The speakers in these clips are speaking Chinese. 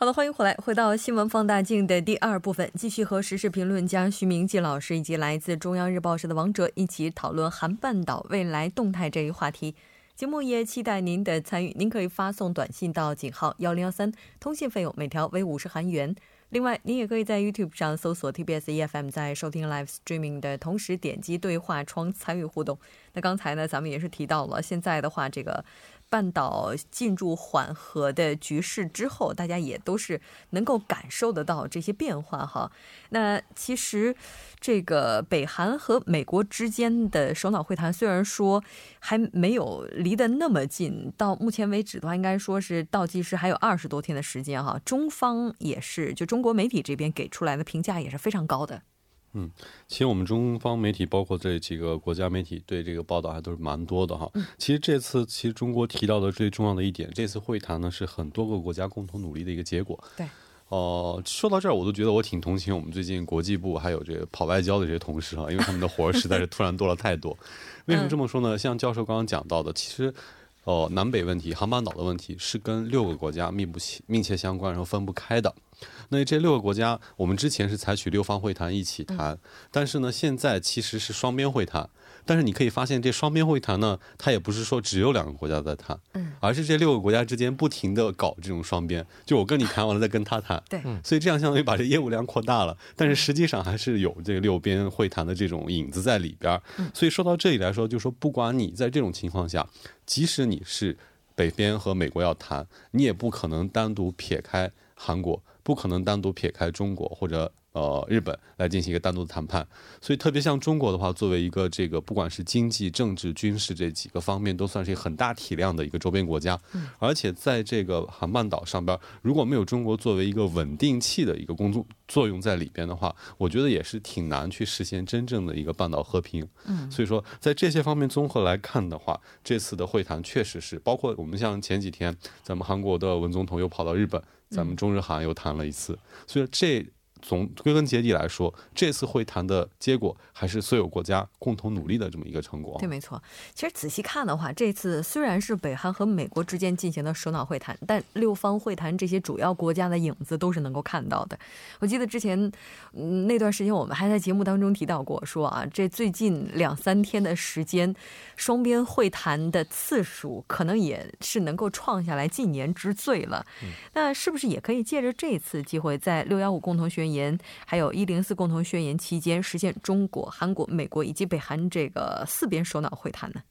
好的，欢迎回来，回到新闻放大镜的第二部分，继续和时事评论家徐明季老师以及来自中央日报社的王哲一起讨论韩半岛未来动态这一话题。节目也期待您的参与，您可以发送短信到井号幺零幺三，通信费用每条为五十韩元。另外，您也可以在 YouTube 上搜索 TBS EFM，在收听 Live Streaming 的同时点击对话窗参与互动。那刚才呢，咱们也是提到了，现在的话，这个。半岛进入缓和的局势之后，大家也都是能够感受得到这些变化哈。那其实这个北韩和美国之间的首脑会谈，虽然说还没有离得那么近，到目前为止的话，应该说是倒计时还有二十多天的时间哈。中方也是，就中国媒体这边给出来的评价也是非常高的。嗯，其实我们中方媒体，包括这几个国家媒体，对这个报道还都是蛮多的哈。其实这次，其实中国提到的最重要的一点，这次会谈呢是很多个国家共同努力的一个结果。对，哦，说到这儿，我都觉得我挺同情我们最近国际部还有这个跑外交的这些同事啊，因为他们的活儿实在是突然多了太多。为什么这么说呢？像教授刚刚讲到的，其实。哦，南北问题、航班岛的问题是跟六个国家密不密切相关，然后分不开的。那这六个国家，我们之前是采取六方会谈一起谈，但是呢，现在其实是双边会谈。但是你可以发现，这双边会谈呢，它也不是说只有两个国家在谈，嗯，而是这六个国家之间不停的搞这种双边，就我跟你谈完了再跟他谈，对，所以这样相当于把这业务量扩大了，但是实际上还是有这个六边会谈的这种影子在里边。所以说到这里来说，就说不管你在这种情况下，即使你是北边和美国要谈，你也不可能单独撇开韩国，不可能单独撇开中国或者。呃，日本来进行一个单独的谈判，所以特别像中国的话，作为一个这个不管是经济、政治、军事这几个方面，都算是一个很大体量的一个周边国家。嗯，而且在这个韩半岛上边，如果没有中国作为一个稳定器的一个工作作用在里边的话，我觉得也是挺难去实现真正的一个半岛和平。嗯，所以说在这些方面综合来看的话，这次的会谈确实是包括我们像前几天咱们韩国的文总统又跑到日本，咱们中日韩又谈了一次，所以这。从归根结底来说，这次会谈的结果还是所有国家共同努力的这么一个成果。对，没错。其实仔细看的话，这次虽然是北韩和美国之间进行的首脑会谈，但六方会谈这些主要国家的影子都是能够看到的。我记得之前嗯那段时间，我们还在节目当中提到过，说啊，这最近两三天的时间，双边会谈的次数可能也是能够创下来近年之最了。那是不是也可以借着这次机会，在六幺五共同宣言？还有一零四共同宣言期间实现中国、韩国、美国以及北韩这个四边首脑会谈呢？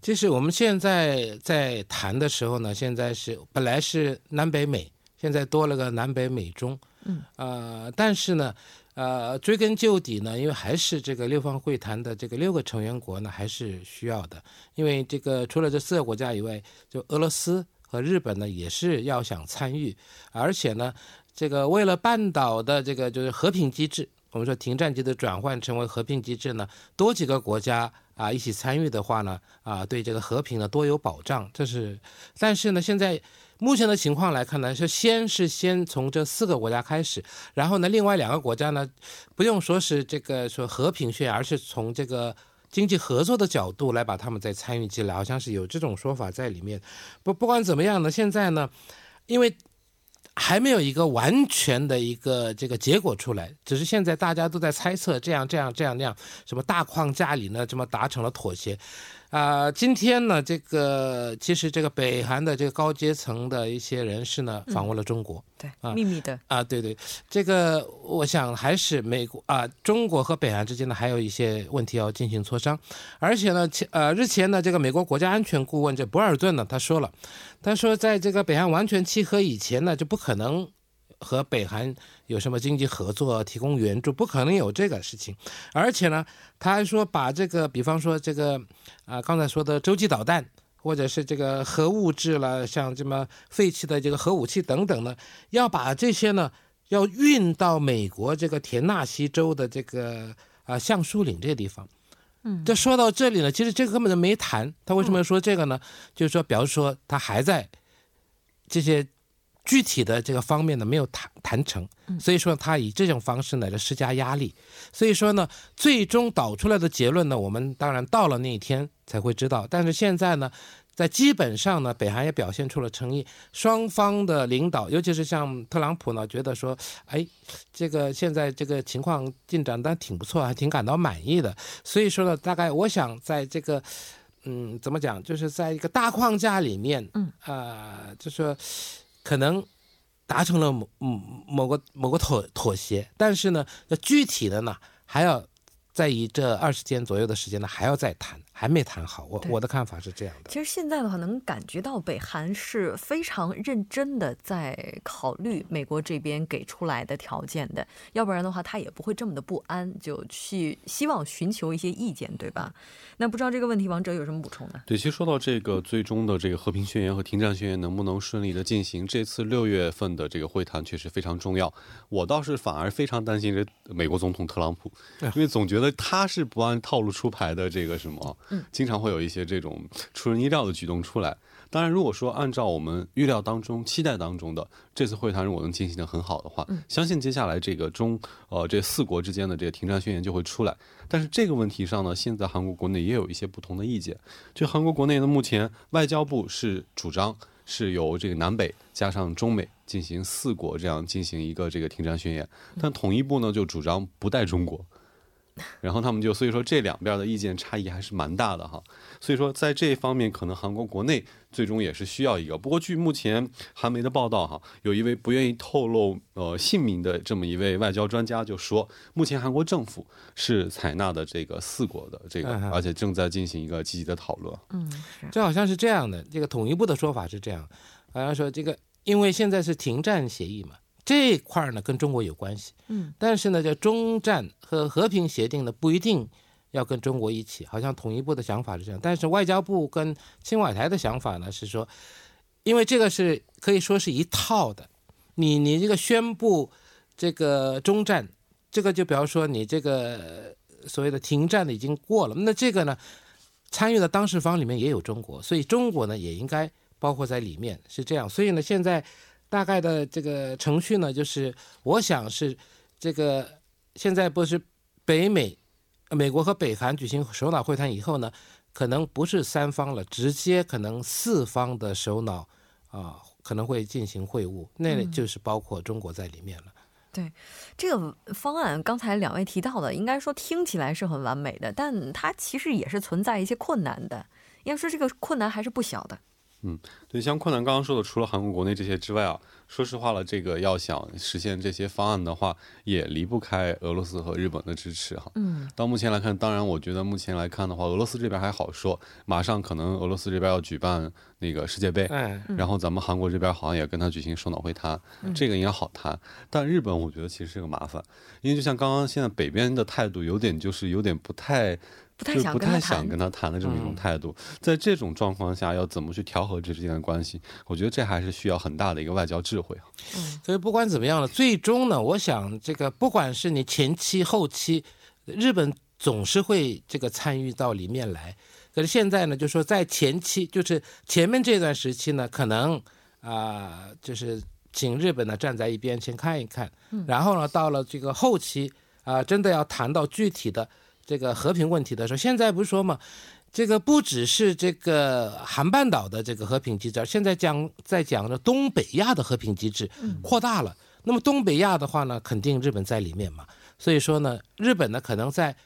就是我们现在在谈的时候呢，现在是本来是南北美，现在多了个南北美中，嗯，呃，但是呢，呃，追根究底呢，因为还是这个六方会谈的这个六个成员国呢，还是需要的，因为这个除了这四个国家以外，就俄罗斯和日本呢，也是要想参与，而且呢。这个为了半岛的这个就是和平机制，我们说停战机的转换成为和平机制呢，多几个国家啊一起参与的话呢，啊对这个和平呢多有保障。这是，但是呢，现在目前的情况来看呢，是先是先从这四个国家开始，然后呢，另外两个国家呢，不用说是这个说和平宣言，而是从这个经济合作的角度来把他们再参与进来，好像是有这种说法在里面。不不管怎么样呢，现在呢，因为。还没有一个完全的一个这个结果出来，只是现在大家都在猜测，这样这样这样那样，什么大框架里呢，这么达成了妥协。啊，今天呢，这个其实这个北韩的这个高阶层的一些人士呢，访问了中国，对，啊，秘密的。啊，对对，这个我想还是美国啊，中国和北韩之间呢，还有一些问题要进行磋商，而且呢，前呃日前呢，这个美国国家安全顾问这博尔顿呢，他说了，他说在这个北韩完全契合以前呢，就不可能。和北韩有什么经济合作、提供援助，不可能有这个事情。而且呢，他还说把这个，比方说这个啊，刚才说的洲际导弹，或者是这个核物质了，像这么废弃的这个核武器等等呢，要把这些呢要运到美国这个田纳西州的这个啊橡树岭这个地方。嗯，这说到这里呢，其实这个根本就没谈。他为什么要说这个呢？就是说，比方说他还在这些具体的这个方面呢没有谈谈成，所以说他以这种方式呢来施加压力。所以说呢，最终导出来的结论呢，我们当然到了那一天才会知道。但是现在呢，在基本上呢，北韩也表现出了诚意，双方的领导，尤其是像特朗普呢，觉得说，哎，这个现在这个情况进展的挺不错，还挺感到满意的。所以说呢，大概我想在这个，嗯，怎么讲，就是在一个大框架里面，嗯，呃，就说可能达成了某某某个某个妥妥协，但是呢，那具体的呢，还要再以这二十天左右的时间呢，还要再谈，还没谈好。我我的看法是这样的。其实现在的话，能感觉到北韩是非常认真的在考虑美国这边给出来的条件的，要不然的话，他也不会这么的不安，就去希望寻求一些意见，对吧？那不知道这个问题，王哲有什么补充呢？对，其实说到这个最终的这个和平宣言和停战宣言能不能顺利的进行，这次六月份的这个会谈确实非常重要。我倒是反而非常担心这美国总统特朗普，因为总觉得他是不按套路出牌的这个什么，经常会有一些这种出人意料的举动出来。当然，如果说按照我们预料当中、期待当中的这次会谈如果能进行的很好的话，相信接下来这个中呃这四国之间的这个停战宣言就会出来。但是这个问题上呢，现在韩国国内也有一些不同的意见。就韩国国内呢，目前外交部是主张是由这个南北加上中美进行四国这样进行一个这个停战宣言，但统一部呢就主张不带中国。然后他们就所以说这两边的意见差异还是蛮大的哈，所以说在这一方面可能韩国国内最终也是需要一个。不过据目前韩媒的报道哈，有一位不愿意透露呃姓名的这么一位外交专家就说，目前韩国政府是采纳的这个四国的这个而且正在进行一个积极的讨论。嗯，是这好像是这样的，这个统一部的说法是这样，好像说这个因为现在是停战协议嘛，这一块儿呢跟中国有关系，嗯，但是呢，叫中战和和平协定呢不一定要跟中国一起，好像统一部的想法是这样，但是外交部跟青瓦台的想法呢是说，因为这个是可以说是一套的，你你这个宣布这个中战，这个就比方说你这个呃所谓的停战的已经过了，那这个呢？参与的当事方里面也有中国，所以中国呢也应该包括在里面，是这样。所以呢，现在大概的这个程序呢，就是我想是这个现在不是北美、呃美国和北韩举行首脑会谈以后呢，可能不是三方了，直接可能四方的首脑啊、可能会进行会晤，那就是包括中国在里面了。对这个方案，刚才两位提到的，应该说听起来是很完美的，但它其实也是存在一些困难的。应该说这个困难还是不小的。对，像困难刚刚说的，除了韩国国内这些之外啊，说实话了，这个要想实现这些方案的话，也离不开俄罗斯和日本的支持哈。嗯，到目前来看，当然，我觉得目前来看的话，俄罗斯这边还好说，马上可能俄罗斯这边要举办那个世界杯，嗯，然后咱们韩国这边好像也跟他举行首脑会谈，这个应该好谈。但日本我觉得其实是个麻烦，因为就像刚刚现在北边的态度有点就是有点不太。不太就不想跟他谈太想跟他谈的这么一种嗯态度，在这种状况下，要怎么去调和这之间的关系？我觉得这还是需要很大的一个外交智慧啊。所以不管怎么样呢，最终呢，我想这个不管是你前期后期，日本总是会这个参与到里面来。可是现在呢，就说在前期，就是前面这段时期呢，可能啊、就是请日本呢站在一边先看一看，然后呢，到了这个后期啊、真的要谈到具体的这个和平问题的时候，现在不是说嘛，这个不只是这个韩半岛的这个和平机制，现在讲在讲着东北亚的和平机制扩大了。那么东北亚的话呢，肯定日本在里面嘛，所以说呢，日本呢可能在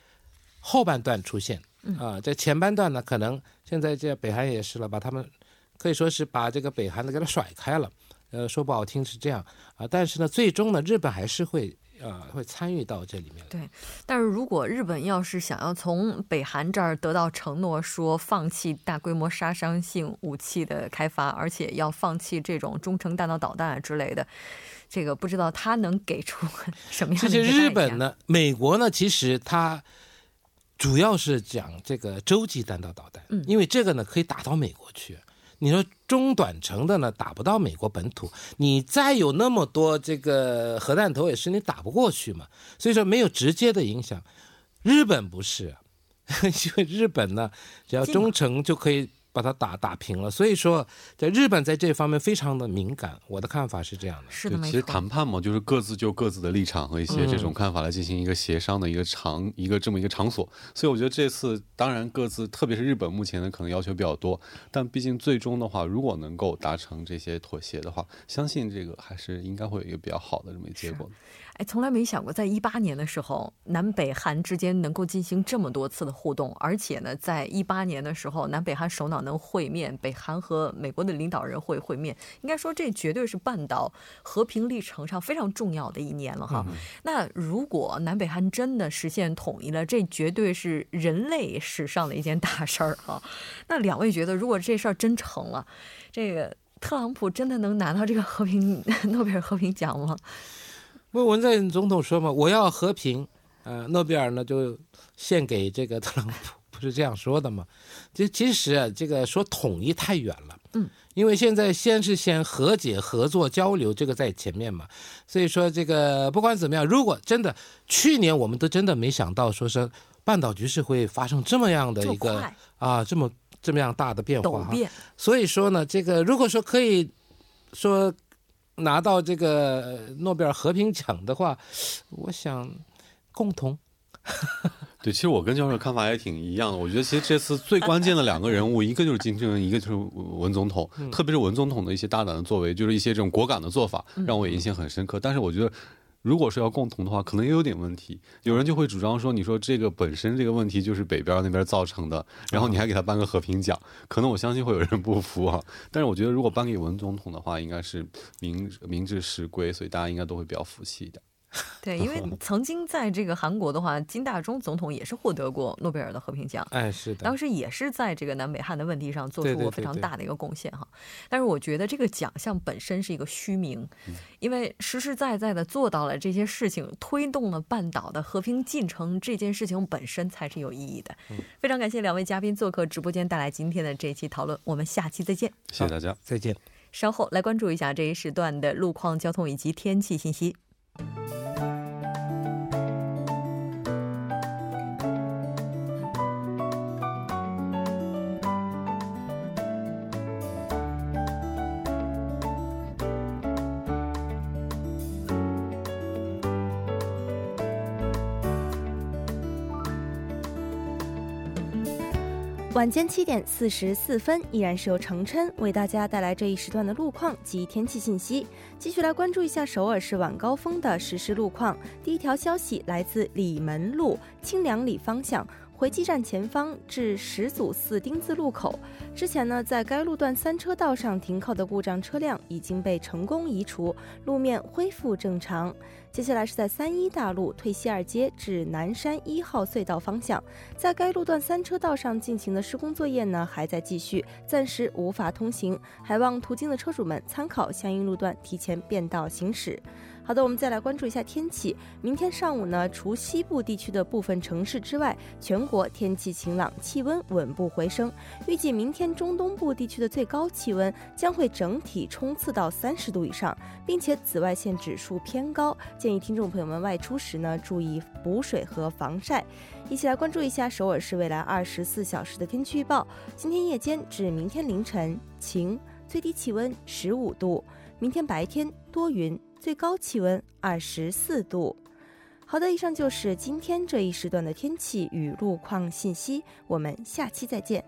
后半段出现啊、在前半段呢，可能现在这北韩也是了，把他们可以说是把这个北韩的给它甩开了。呃，说不好听是这样啊，但是呢，最终呢，日本还是会呃会参与到这里面对。但是如果日本要是想要从北韩这儿得到承诺，说放弃大规模杀伤性武器的开发，而且要放弃这种中程弹道导弹啊之类的，这个不知道他能给出 什么样的一个代价日本？呢，美国呢，其实它主要是讲这个洲际弹道导弹，嗯因为这个呢可以打到美国去。你说中短程的呢，打不到美国本土，你再有那么多这个核弹头，也是你打不过去嘛。所以说没有直接的影响。日本不是，因为日本呢，只要中程就可以。把它打打平了，所以说在日本在这方面非常的敏感。我的看法是这样的，是的，其实谈判嘛，就是各自就各自的立场和一些这种看法来进行一个协商的一个场一个这么一个场所。所以我觉得这次当然各自，特别是日本目前呢可能要求比较多，但毕竟最终的话，如果能够达成这些妥协的话，相信这个还是应该会有一个比较好的这么一个结果。哎，从来没想过，在一八年的时候，南北韩之间能够进行这么多次的互动，而且呢，在一八年的时候，南北韩首脑能会面，北韩和美国的领导人会会面，应该说这绝对是半岛和平历程上非常重要的一年了哈。那如果南北韩真的实现统一了，这绝对是人类史上的一件大事儿哈。那两位觉得，如果这事儿真成了，这个特朗普真的能拿到这个和平 诺贝尔和平奖吗？不，文在寅总统说嘛，我要和平，呃，诺贝尔呢就献给这个特朗普，不是这样说的嘛？其其实啊，这个说统一太远了，嗯，因为现在先是先和解、合作、交流，这个在前面嘛，所以说这个不管怎么样，如果真的去年我们都真的没想到，说是半岛局势会发生这么样的一个啊，这么这么样大的变化哈，所以说呢，这个如果说可以说。拿到这个诺贝尔和平奖的话，我想共同。对，其实我跟教授看法也挺一样的。我觉得其实这次最关键的两个人物，一个就是金正恩，一个就是文总统。特别是文总统的一些大胆的作为，就是一些这种果敢的做法，让我印象很深刻。但是我觉得。如果说要共同的话，可能也有点问题。有人就会主张说，你说这个本身这个问题就是北边那边造成的，然后你还给他颁个和平奖，可能我相信会有人不服啊。但是我觉得，如果颁给文总统的话，应该是明明治实归，所以大家应该都会比较服气一点。对，因为曾经在这个韩国的话，金大中总统也是获得过诺贝尔的和平奖。哎，是的，当时也是在这个南北汉的问题上做出过非常大的一个贡献哈。但是我觉得这个奖项本身是一个虚名，因为实实在在的做到了这些事情，推动了半岛的和平进程，这件事情本身才是有意义的。非常感谢两位嘉宾做客直播间，带来今天的这一期讨论。我们下期再见，谢谢大家，再见。稍后来关注一下这一时段的路况、交通以及天气信息。晚间七点四十四分，依然是由程琛为大家带来这一时段的路况及天气信息。继续来关注一下首尔市晚高峰的实时路况。第一条消息来自里门路清凉里方向。回基站前方至始祖寺丁字路口，之前呢，在该路段三车道上停靠的故障车辆已经被成功移除，路面恢复正常。接下来是在三一大路退西二街至南山一号隧道方向，在该路段三车道上进行的施工作业呢还在继续，暂时无法通行，还望途经的车主们参考相应路段提前变道行驶。好的，我们再来关注一下天气。明天上午呢，除西部地区的部分城市之外，全国天气晴朗，气温稳步回升。预计明天中东部地区的最高气温将会整体冲刺到三十度以上，并且紫外线指数偏高，建议听众朋友们外出时呢注意补水和防晒。一起来关注一下首尔市未来二十四小时的天气预报：今天夜间至明天凌晨晴，最低气温十五度；明天白天多云。最高气温二十四度。好的，以上就是今天这一时段的天气与路况信息。我们下期再见。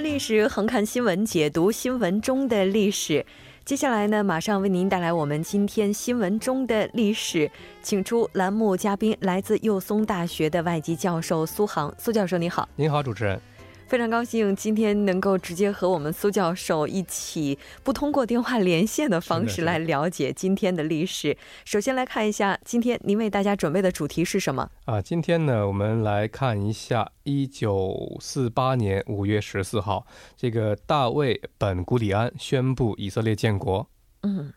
历史，横看新闻，解读新闻中的历史。接下来呢，马上为您带来我们今天新闻中的历史，请出栏目嘉宾，来自幼松大学的外籍教授苏杭。苏教授，您好。您好，主持人。非常高兴今天能够直接和我们苏教授一起，不通过电话连线的方式来了解今天的历史。首先来看一下，今天您为大家准备的主题是什么？啊，今天呢，我们来看一下一九四八年五月十四号，这个大卫本古里安宣布以色列建国。嗯。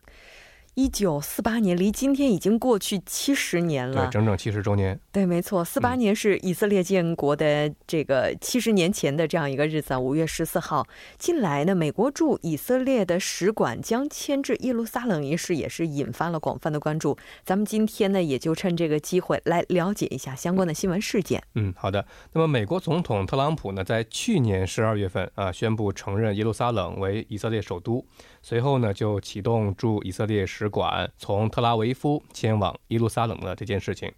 一九四八年，离今天已经过去七十年了，对，整整七十周年。对，没错，四八年是以色列建国的这个七十年前的这样一个日子啊，五月十四号。近来呢，美国驻以色列的使馆将迁至耶路撒冷一事也是引发了广泛的关注。咱们今天呢，也就趁这个机会来了解一下相关的新闻事件。嗯，好的。那么，美国总统特朗普呢，在去年十二月份啊，宣布承认耶路撒冷为以色列首都。随后呢，就启动驻以色列使馆从特拉维夫迁往耶路撒冷的这件事情，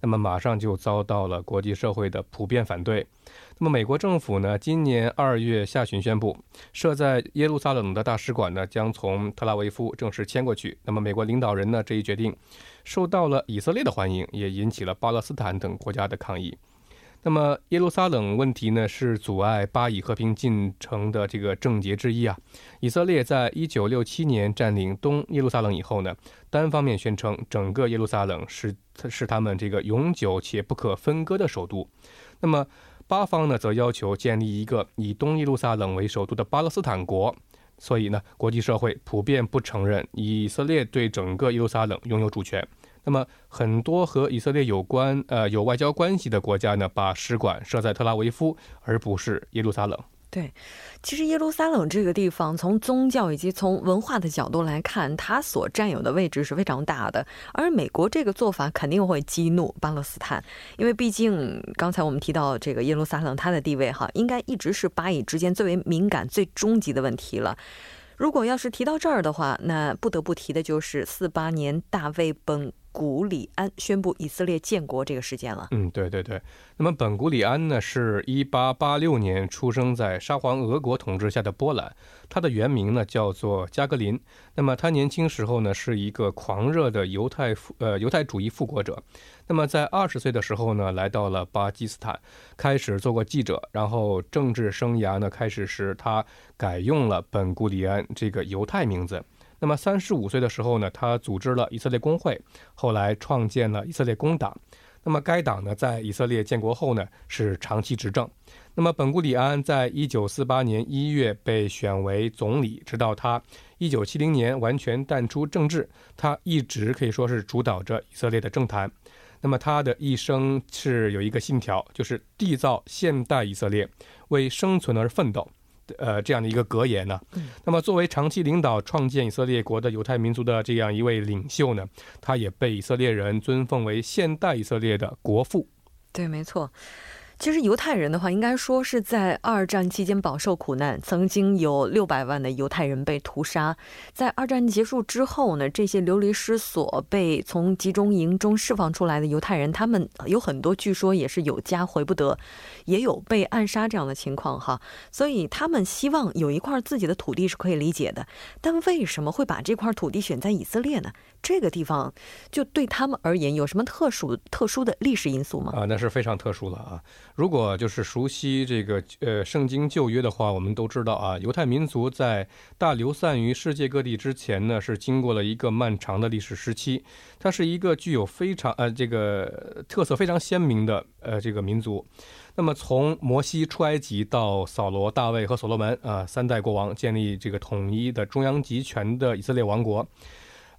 那么马上就遭到了国际社会的普遍反对。那么美国政府呢，今年二月下旬宣布，设在耶路撒冷的大使馆呢将从特拉维夫正式迁过去。那么美国领导人呢这一决定，受到了以色列的欢迎，也引起了巴勒斯坦等国家的抗议。那么耶路撒冷问题呢，是阻碍巴以和平进程的这个症结之一啊。以色列在一九六七年占领东耶路撒冷以后呢，单方面宣称整个耶路撒冷是是他们这个永久且不可分割的首都。那么巴方呢，则要求建立一个以东耶路撒冷为首都的巴勒斯坦国。所以呢，国际社会普遍不承认以色列对整个耶路撒冷拥有主权。那么，很多和以色列有关、呃有外交关系的国家呢，把使馆设在特拉维夫，而不是耶路撒冷。对，其实耶路撒冷这个地方，从宗教以及从文化的角度来看，它所占有的位置是非常大的。而美国这个做法肯定会激怒巴勒斯坦，因为毕竟刚才我们提到这个耶路撒冷，它的地位哈，应该一直是巴以之间最为敏感、最终极的问题了。如果要是提到这儿的话，那不得不提的就是四八年大卫本。古里安宣布以色列建国这个事件了。嗯，对对对。那么本古里安呢，是一八八六年出生在沙皇俄国统治下的波兰，他的原名呢叫做加格林。那么他年轻时候呢是一个狂热的犹太复呃犹太主义复国者。那么在二十岁的时候呢，来到了巴基斯坦，开始做过记者，然后政治生涯呢开始时，他改用了本古里安这个犹太名字。那么三十五岁的时候呢，他组织了以色列工会，后来创建了以色列工党。那么该党呢，在以色列建国后呢，是长期执政。那么本古里安在一九四八年一月被选为总理，直到他一九七零年完全淡出政治，他一直可以说是主导着以色列的政坛。那么他的一生是有一个信条，就是缔造现代以色列，为生存而奋斗。呃，这样的一个格言呢。那么，作为长期领导创建以色列国的犹太民族的这样一位领袖呢，他也被以色列人尊奉为现代以色列的国父。对，没错。其实犹太人的话，应该说是在二战期间饱受苦难，曾经有六百万的犹太人被屠杀。在二战结束之后呢，这些流离失所、被从集中营中释放出来的犹太人，他们有很多据说也是有家回不得，也有被暗杀这样的情况哈。所以他们希望有一块自己的土地是可以理解的，但为什么会把这块土地选在以色列呢？这个地方就对他们而言有什么特殊特殊的历史因素吗？啊，那是非常特殊的啊。如果就是熟悉这个呃圣经旧约的话，我们都知道啊，犹太民族在大流散于世界各地之前呢，是经过了一个漫长的历史时期。它是一个具有非常呃这个特色非常鲜明的呃这个民族。那么从摩西出埃及到扫罗、大卫和所罗门啊三代国王建立这个统一的中央集权的以色列王国，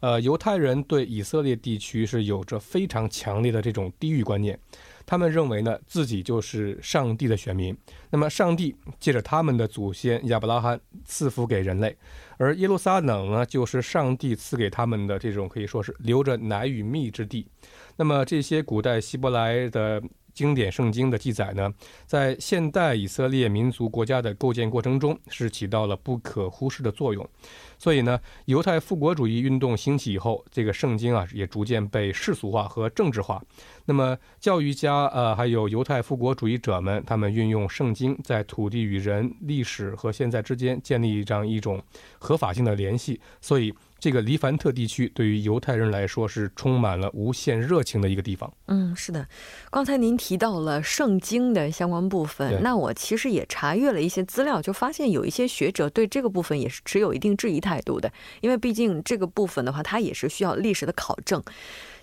呃，犹太人对以色列地区是有着非常强烈的这种地域观念。他们认为呢，自己就是上帝的选民。那么，上帝借着他们的祖先亚伯拉罕赐福给人类，而耶路撒冷呢，就是上帝赐给他们的这种可以说是留着奶与蜜之地。那么，这些古代希伯来的。经典圣经的记载呢，在现代以色列民族国家的构建过程中是起到了不可忽视的作用。所以呢，犹太复国主义运动兴起以后，这个圣经啊也逐渐被世俗化和政治化。那么，教育家呃还有犹太复国主义者们，他们运用圣经在土地与人、历史和现在之间建立这样一种合法性的联系。所以。这个黎凡特地区对于犹太人来说是充满了无限热情的一个地方。嗯，是的。刚才您提到了圣经的相关部分，那我其实也查阅了一些资料，就发现有一些学者对这个部分也是持有一定质疑态度的，因为毕竟这个部分的话，它也是需要历史的考证。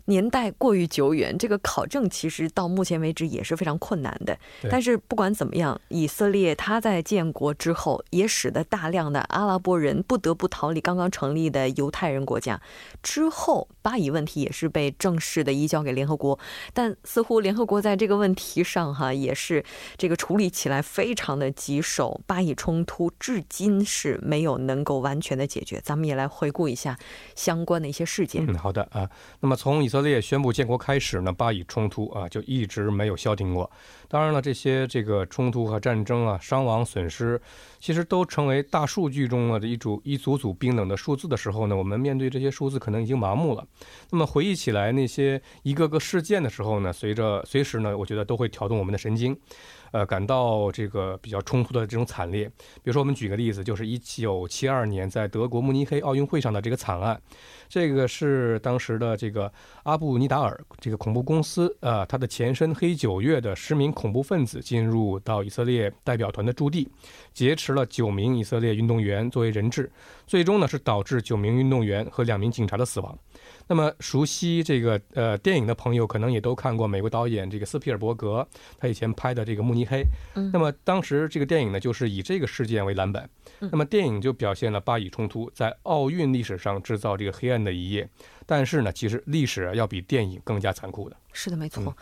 年代过于久远，这个考证其实到目前为止也是非常困难的。但是不管怎么样，以色列它在建国之后，也使得大量的阿拉伯人不得不逃离刚刚成立的犹太人国家。之后，巴以问题也是被正式的移交给联合国，但似乎联合国在这个问题上哈也是这个处理起来非常的棘手。巴以冲突至今是没有能够完全的解决。咱们也来回顾一下相关的一些事件。嗯，好的啊。那么从以色列宣布建国开始呢，巴以冲突啊就一直没有消停过。当然了，这些这个冲突和战争啊，伤亡损失，其实都成为大数据中的一组一组组冰冷的数字的时候呢，我们面对这些数字可能已经麻木了。那么回忆起来那些一个个事件的时候呢，随着随时呢，我觉得都会挑动我们的神经。呃，感到这个比较冲突的这种惨烈，比如说我们举个例子，就是一九七二年在德国慕尼黑奥运会上的这个惨案，这个是当时的这个阿布尼达尔这个恐怖公司啊，它的前身黑九月的十名恐怖分子进入到以色列代表团的驻地，劫持了九名以色列运动员作为人质，最终呢是导致九名运动员和两名警察的死亡。那么熟悉这个呃电影的朋友，可能也都看过美国导演这个斯皮尔伯格他以前拍的这个《慕尼黑》。那么当时这个电影呢，就是以这个事件为蓝本。那么电影就表现了巴以冲突在奥运历史上制造这个黑暗的一页。但是呢，其实历史要比电影更加残酷的。是的，没错。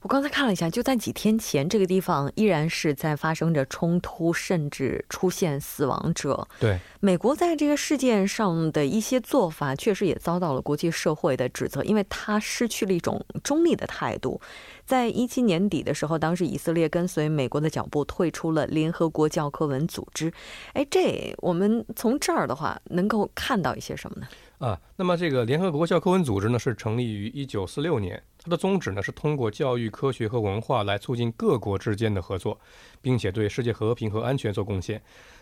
我刚才看了一下，就在几天前，这个地方依然是在发生着冲突，甚至出现死亡者。对，美国在这个事件上的一些做法，确实也遭到了国际社会的指责，因为他失去了一种中立的态度。在一七年底的时候，当时以色列跟随美国的脚步退出了联合国教科文组织。哎，这我们从这儿的话，能够看到一些什么呢？啊，那么这个联合国教科文组织呢，是成立于一九四六年。它的宗旨呢，是通过教育、科学和文化来促进各国之间的合作，并且对世界和平和安全做贡献。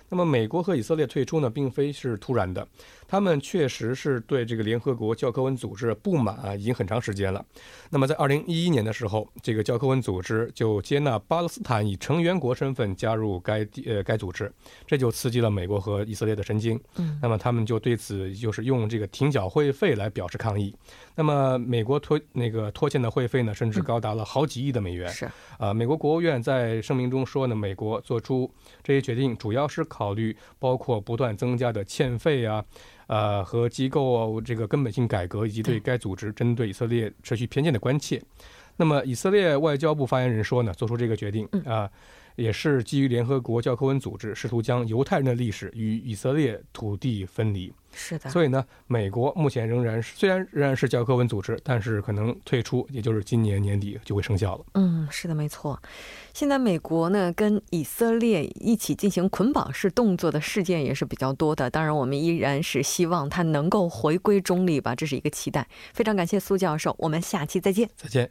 那么，美国和以色列退出呢，并非是突然的，他们确实是对这个联合国教科文组织不满啊，已经很长时间了。那么，在二零一一年的时候，这个教科文组织就接纳巴勒斯坦以成员国身份加入该地呃该组织，这就刺激了美国和以色列的神经。嗯，那么他们就对此就是用这个停缴会费来表示抗议。那么，美国拖那个拖欠的会费呢，甚至高达了好几亿的美元。是啊，美国国务院在声明中说呢，美国做出这些决定主要是。考虑包括不断增加的欠费啊，呃和机构这个根本性改革，以及对该组织针对以色列持续偏见的关切。那么，以色列外交部发言人说呢，做出这个决定啊。也是基于联合国教科文组织试图将犹太人的历史与以色列土地分离，是的。所以呢，美国目前仍然是虽然仍然是教科文组织，但是可能退出，也就是今年年底就会生效了。嗯，是的，没错。现在美国呢跟以色列一起进行捆绑式动作的事件也是比较多的。当然，我们依然是希望他能够回归中立吧，这是一个期待。非常感谢苏教授，我们下期再见。再见。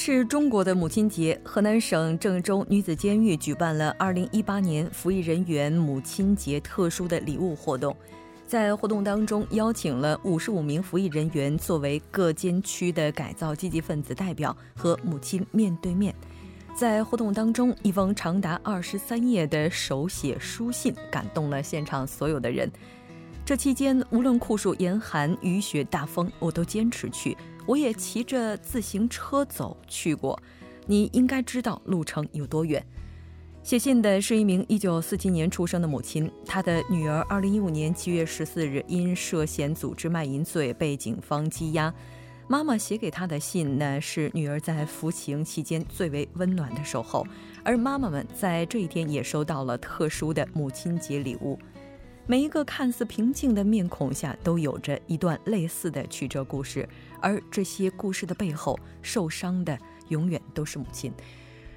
是中国的母亲节，河南省郑州女子监狱举办了2018年服役人员母亲节特殊的礼物活动。在活动当中，邀请了55名服役人员作为各监区的改造积极分子代表和母亲面对面。在活动当中，一封长达23页的手写书信感动了现场所有的人。这期间无论酷暑严寒、雨雪大风，我都坚持去。我也骑着自行车走去过。你应该知道路程有多远。写信的是一名1947年出生的母亲，她的女儿2015年7月14日因涉嫌组织卖淫罪被警方羁押。妈妈写给她的信呢，是女儿在服刑期间最为温暖的守候，而妈妈们在这一天也收到了特殊的母亲节礼物。每一个看似平静的面孔下，都有着一段类似的曲折故事，而这些故事的背后，受伤的永远都是母亲。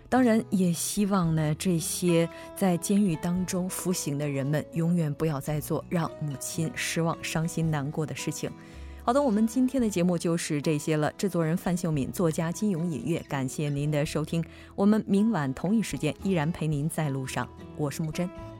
当然，也希望呢，这些在监狱当中服刑的人们，永远不要再做让母亲失望、伤心难过的事情。好的，我们今天的节目就是这些了。制作人范秀敏，作家金勇隐月，感谢您的收听。我们明晚同一时间依然陪您在路上。我是木真。